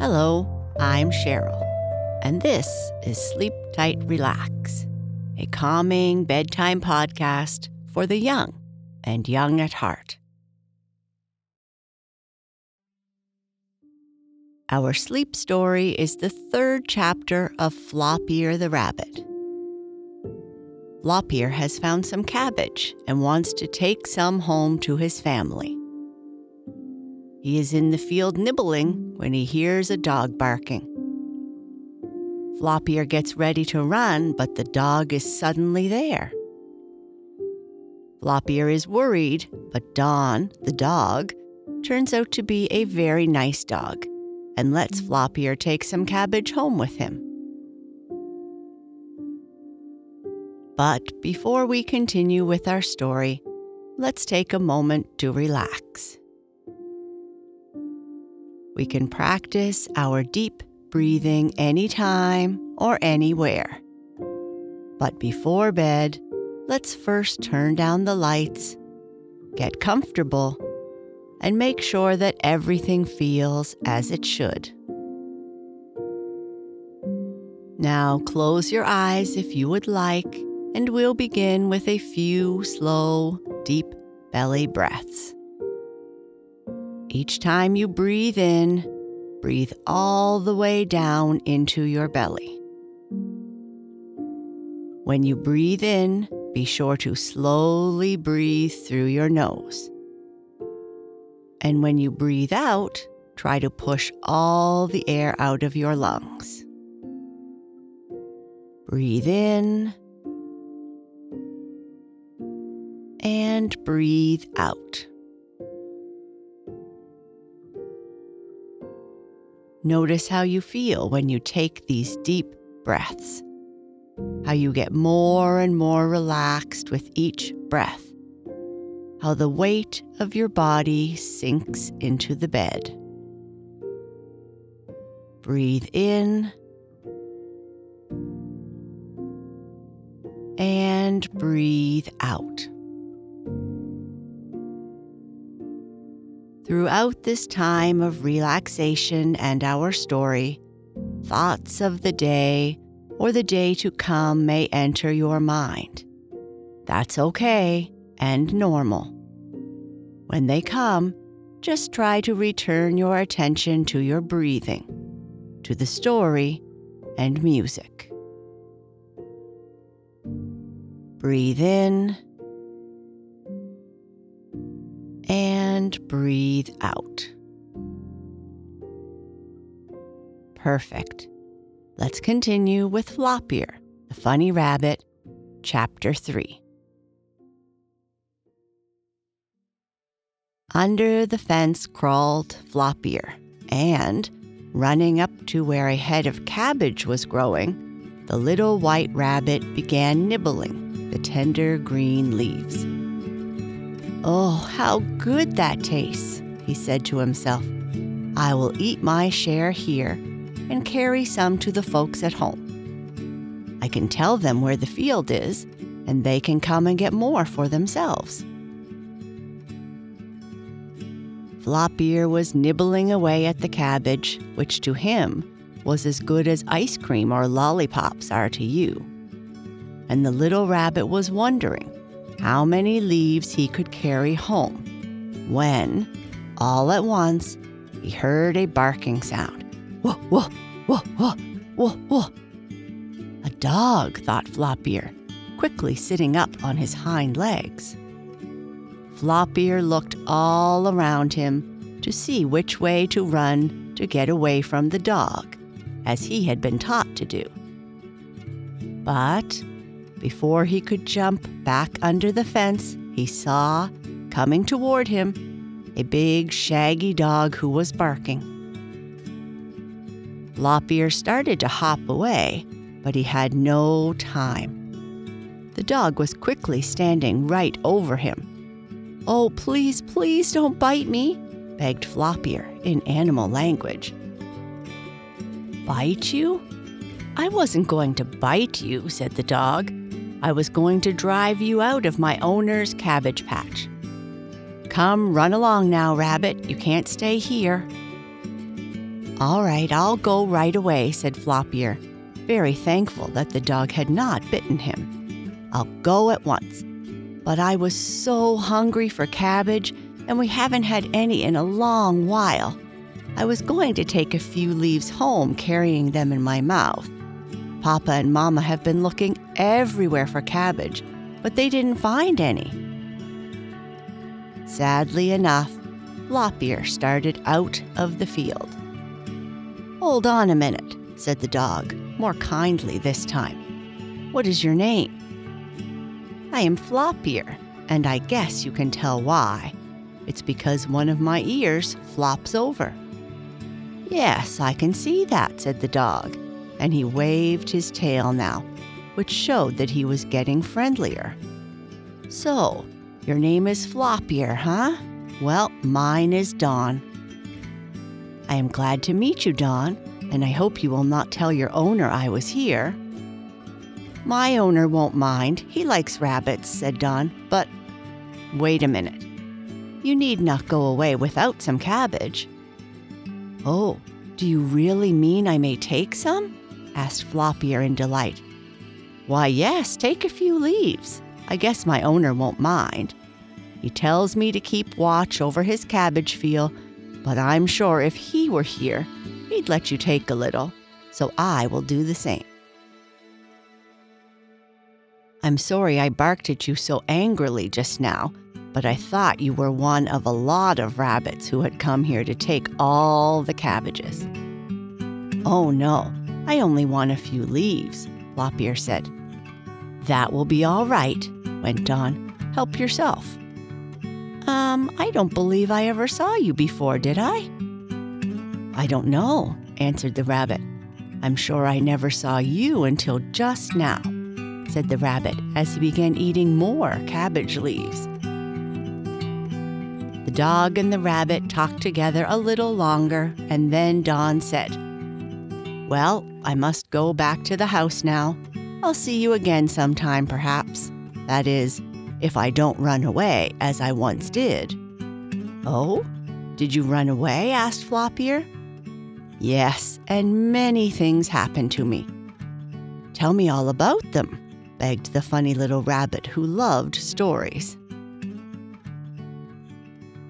Hello, I'm Cheryl, and this is Sleep Tight Relax, a calming bedtime podcast for the young and young at heart. Our sleep story is the third chapter of Flop Ear the Rabbit. Flop Ear has found some cabbage and wants to take some home to his family. He is in the field nibbling when he hears a dog barking. Flop Ear gets ready to run, but the dog is suddenly there. Flop Ear is worried, but Don, the dog, turns out to be a very nice dog and lets Flop Ear take some cabbage home with him. But before we continue with our story, let's take a moment to relax. We can practice our deep breathing anytime or anywhere. But before bed, let's first turn down the lights, get comfortable, and make sure that everything feels as it should. Now close your eyes if you would like, and we'll begin with a few slow, deep belly breaths. Each time you breathe in, breathe all the way down into your belly. When you breathe in, be sure to slowly breathe through your nose. And when you breathe out, try to push all the air out of your lungs. Breathe in and breathe out. Notice how you feel when you take these deep breaths, how you get more and more relaxed with each breath, how the weight of your body sinks into the bed. Breathe in and breathe out. Throughout this time of relaxation and our story, thoughts of the day or the day to come may enter your mind. That's okay and normal. When they come, just try to return your attention to your breathing, to the story, and music. Breathe in and breathe out. Perfect. Let's continue with Flop Ear, the funny rabbit, chapter 3. Under the fence crawled Flop Ear, and, running up to where a head of cabbage was growing, the little white rabbit began nibbling the tender green leaves. Oh, how good that tastes, he said to himself. I will eat my share here and carry some to the folks at home. I can tell them where the field is, and they can come and get more for themselves. Flop Ear was nibbling away at the cabbage, which to him was as good as ice cream or lollipops are to you. And the little rabbit was wondering how many leaves he could carry home when, all at once, he heard a barking sound. Whoa, whoa, whoa, whoa, whoa. A dog, thought Flop Ear, quickly sitting up on his hind legs. Flop Ear looked all around him to see which way to run to get away from the dog, as he had been taught to do. But before he could jump back under the fence, he saw, coming toward him, a big, shaggy dog who was barking. Flop Ear started to hop away, but he had no time. The dog was quickly standing right over him. Oh, please, please don't bite me, begged Flop Ear in animal language. Bite you? I wasn't going to bite you, said the dog. I was going to drive you out of my owner's cabbage patch. Come, run along now, Rabbit. You can't stay here. All right, I'll go right away, said Flop Ear, very thankful that the dog had not bitten him. I'll go at once. But I was so hungry for cabbage, and we haven't had any in a long while. I was going to take a few leaves home, carrying them in my mouth. Papa and Mama have been looking everywhere for cabbage, but they didn't find any. Sadly enough, Flop Ear started out of the field. Hold on a minute, said the dog, more kindly this time. What is your name? I am Flop Ear, and I guess you can tell why. It's because one of my ears flops over. Yes, I can see that, said the dog, and he waved his tail now, which showed that he was getting friendlier. So, your name is Flop Ear, huh? Well, mine is Don. I am glad to meet you, Don, and I hope you will not tell your owner I was here. My owner won't mind. He likes rabbits, said Don, But wait a minute. You need not go away without some cabbage. Oh, do you really mean I may take some? Asked Flop Ear in delight. Why, yes, take a few leaves. I guess my owner won't mind. He tells me to keep watch over his cabbage field, but I'm sure if he were here, he'd let you take a little. So I will do the same. I'm sorry I barked at you so angrily just now, but I thought you were one of a lot of rabbits who had come here to take all the cabbages. Oh no, I only want a few leaves, Lop Ear said. That will be all right, went on. Help yourself. Um, I don't believe I ever saw you before, did I? I don't know, answered the rabbit. I'm sure I never saw you until just now said the rabbit as he began eating more cabbage leaves. The dog and the rabbit talked together a little longer, and then Don said, Well, I must go back to the house now. I'll see you again sometime, perhaps. That is, if I don't run away as I once did. Oh? Did you run away? asked Flop Ear. Yes, and many things happened to me. Tell me all about them, begged the funny little rabbit who loved stories.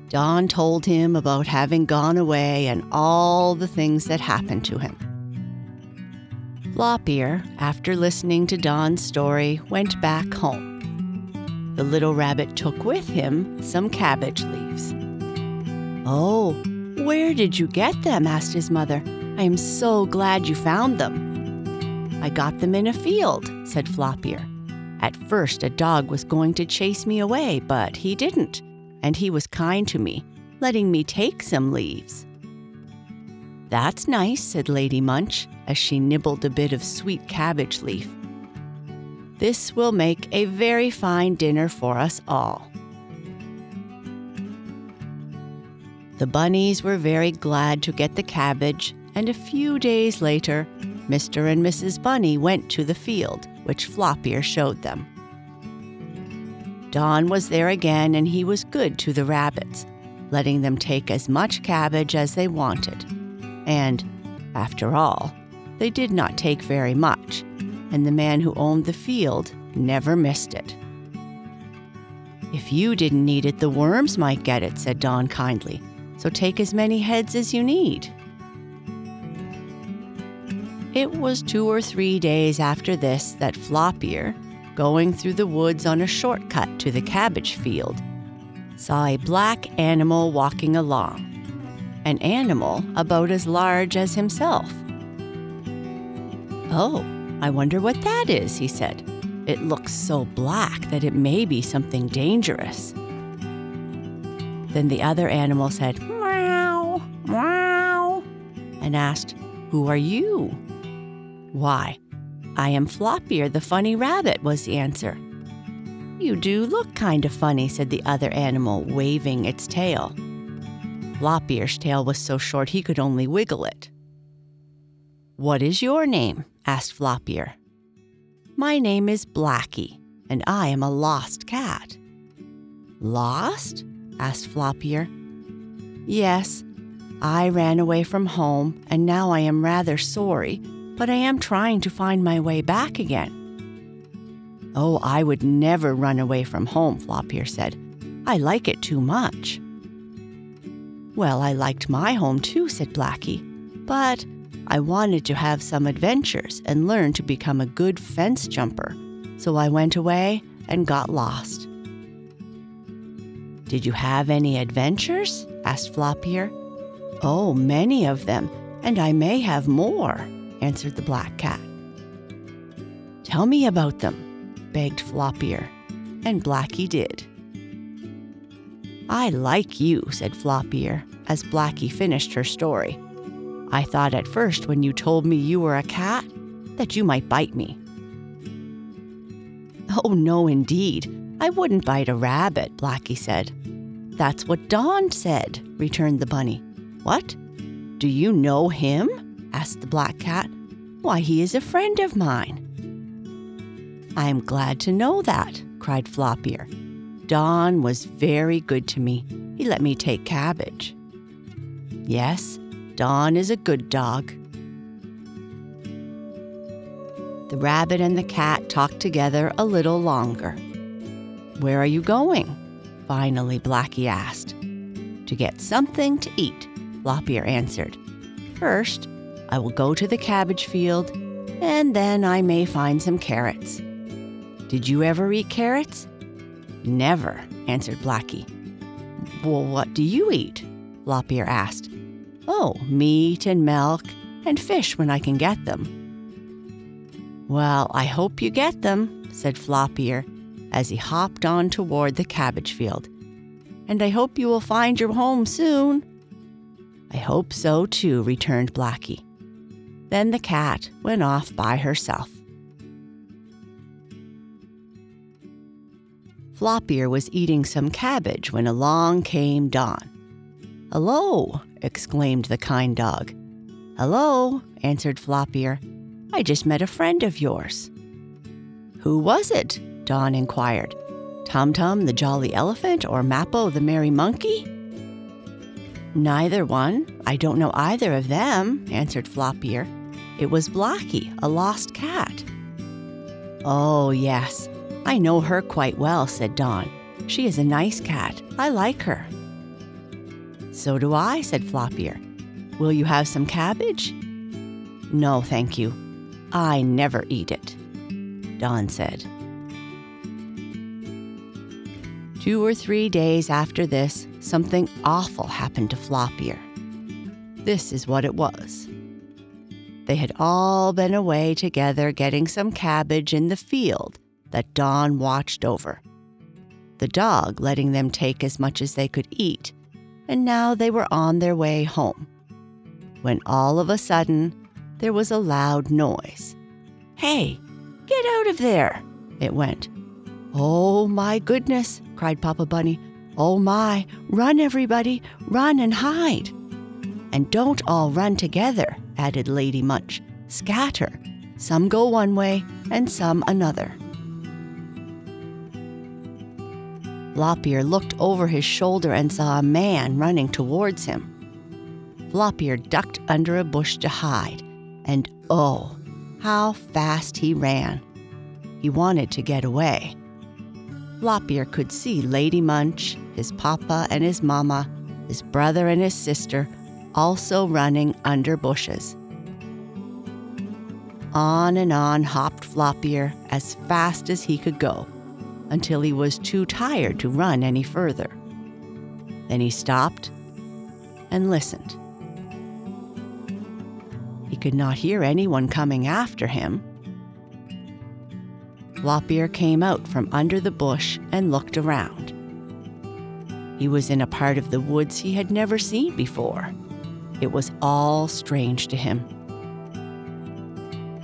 Don told him about having gone away and all the things that happened to him. Flop Ear, after listening to Don's story, went back home. The little rabbit took with him some cabbage leaves. Oh, where did you get them? asked his mother. I am so glad you found them. I got them in a field, said Flop Ear. At first, a dog was going to chase me away, but he didn't, and he was kind to me, letting me take some leaves. That's nice, said Lady Munch as she nibbled a bit of sweet cabbage leaf. This will make a very fine dinner for us all. The bunnies were very glad to get the cabbage, and a few days later, Mr. and Mrs. Bunny went to the field, which Flop Ear showed them. Don was there again, and he was good to the rabbits, letting them take as much cabbage as they wanted. And, after all, they did not take very much, and the man who owned the field never missed it. If you didn't need it, the worms might get it, said Don kindly. So take as many heads as you need. It was two or three days after this that Flop Ear, going through the woods on a shortcut to the cabbage field, saw a black animal walking along. An animal about as large as himself. Oh, I wonder what that is, he said. It looks so black that it may be something dangerous. Then the other animal said, Meow, meow, and asked, Who are you? Why, I am Flop Ear the funny rabbit, was the answer. You do look kind of funny, said the other animal, waving its tail. Flop Ear's tail was so short he could only wiggle it. What is your name? asked Flop Ear. My name is Blackie, and I am a lost cat. Lost? asked Flop Ear. Yes, I ran away from home, and now I am rather sorry, but I am trying to find my way back again. Oh, I would never run away from home, Flop Ear said. I like it too much. Well, I liked my home too, said Blackie, but I wanted to have some adventures and learn to become a good fence jumper, so I went away and got lost. Did you have any adventures? asked Flop Ear. Oh, many of them, and I may have more, answered the black cat. Tell me about them, begged Flop Ear, and Blackie did. I like you, said Flop Ear, as Blackie finished her story. I thought at first when you told me you were a cat that you might bite me. Oh, no, indeed. I wouldn't bite a rabbit, Blackie said. That's what Don said, returned the bunny. What? Do you know him? asked the black cat. Why, he is a friend of mine. I'm glad to know that, cried Flop Ear. Don was very good to me. He let me take cabbage. Yes, Don is a good dog. The rabbit and the cat talked together a little longer. Where are you going? Finally, Blackie asked. To get something to eat, Lop-Ear answered. First, I will go to the cabbage field, and then I may find some carrots. Did you ever eat carrots? Never, answered Blackie. Well, what do you eat? Flop Ear asked. Oh, meat and milk and fish when I can get them. Well, I hope you get them, said Flop Ear as he hopped on toward the cabbage field. And I hope you will find your home soon. I hope so too, returned Blackie. Then the cat went off by herself. Flop Ear was eating some cabbage when along came Don. Hello, exclaimed the kind dog. Hello, answered Flop Ear. I just met a friend of yours. Who was it? Don inquired. Tum Tum the jolly elephant or Mappo the merry monkey? Neither one. I don't know either of them, answered Flop Ear. It was Blackie, a lost cat. Oh, yes. I know her quite well, said Don. She is a nice cat. I like her. So do I, said Flop Ear. Will you have some cabbage? No, thank you. I never eat it, Don said. Two or three days after this, something awful happened to Flop Ear. This is what it was. They had all been away together getting some cabbage in the field that Don watched over. The dog letting them take as much as they could eat and now they were on their way home. When all of a sudden, there was a loud noise. Hey, get out of there! It went. Oh my goodness, cried Papa Bunny. Oh my, run everybody, run and hide. And don't all run together, added Lady Munch. Scatter. Some go one way and some another. Flop Ear looked over his shoulder and saw a man running towards him. Flop Ear ducked under a bush to hide, and oh, how fast he ran! He wanted to get away. Flop Ear could see Lady Munch, his papa and his mamma, his brother and his sister, also running under bushes. On and on hopped Floppier as fast as he could go until he was too tired to run any further. Then he stopped and listened. He could not hear anyone coming after him. Flop Ear came out from under the bush and looked around. He was in a part of the woods he had never seen before. It was all strange to him.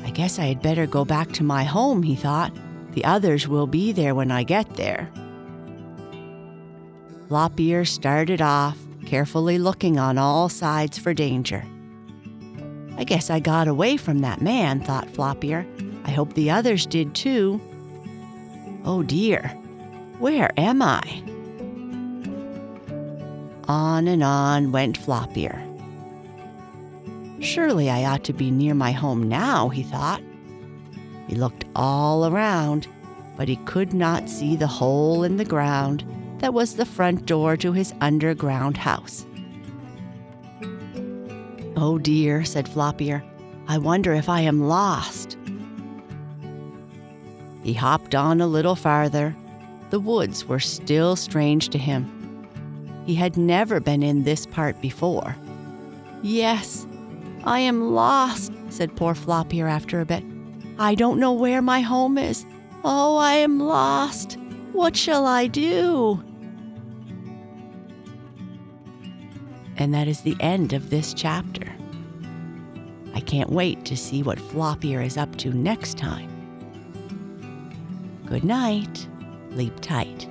I guess I had better go back to my home, he thought. The others will be there when I get there. Flop Ear started off, carefully looking on all sides for danger. I guess I got away from that man, thought Flop Ear. I hope the others did too. Oh dear, where am I? On and on went Flop Ear. Surely I ought to be near my home now, he thought. He looked all around, but he could not see the hole in the ground that was the front door to his underground house. Oh dear, said Flop Ear. I wonder if I am lost. He hopped on a little farther. The woods were still strange to him. He had never been in this part before. Yes, I am lost, said poor Flop Ear after a bit. I don't know where my home is. Oh, I am lost. What shall I do? And that is the end of this chapter. I can't wait to see what Flop Ear is up to next time. Good night. Sleep tight.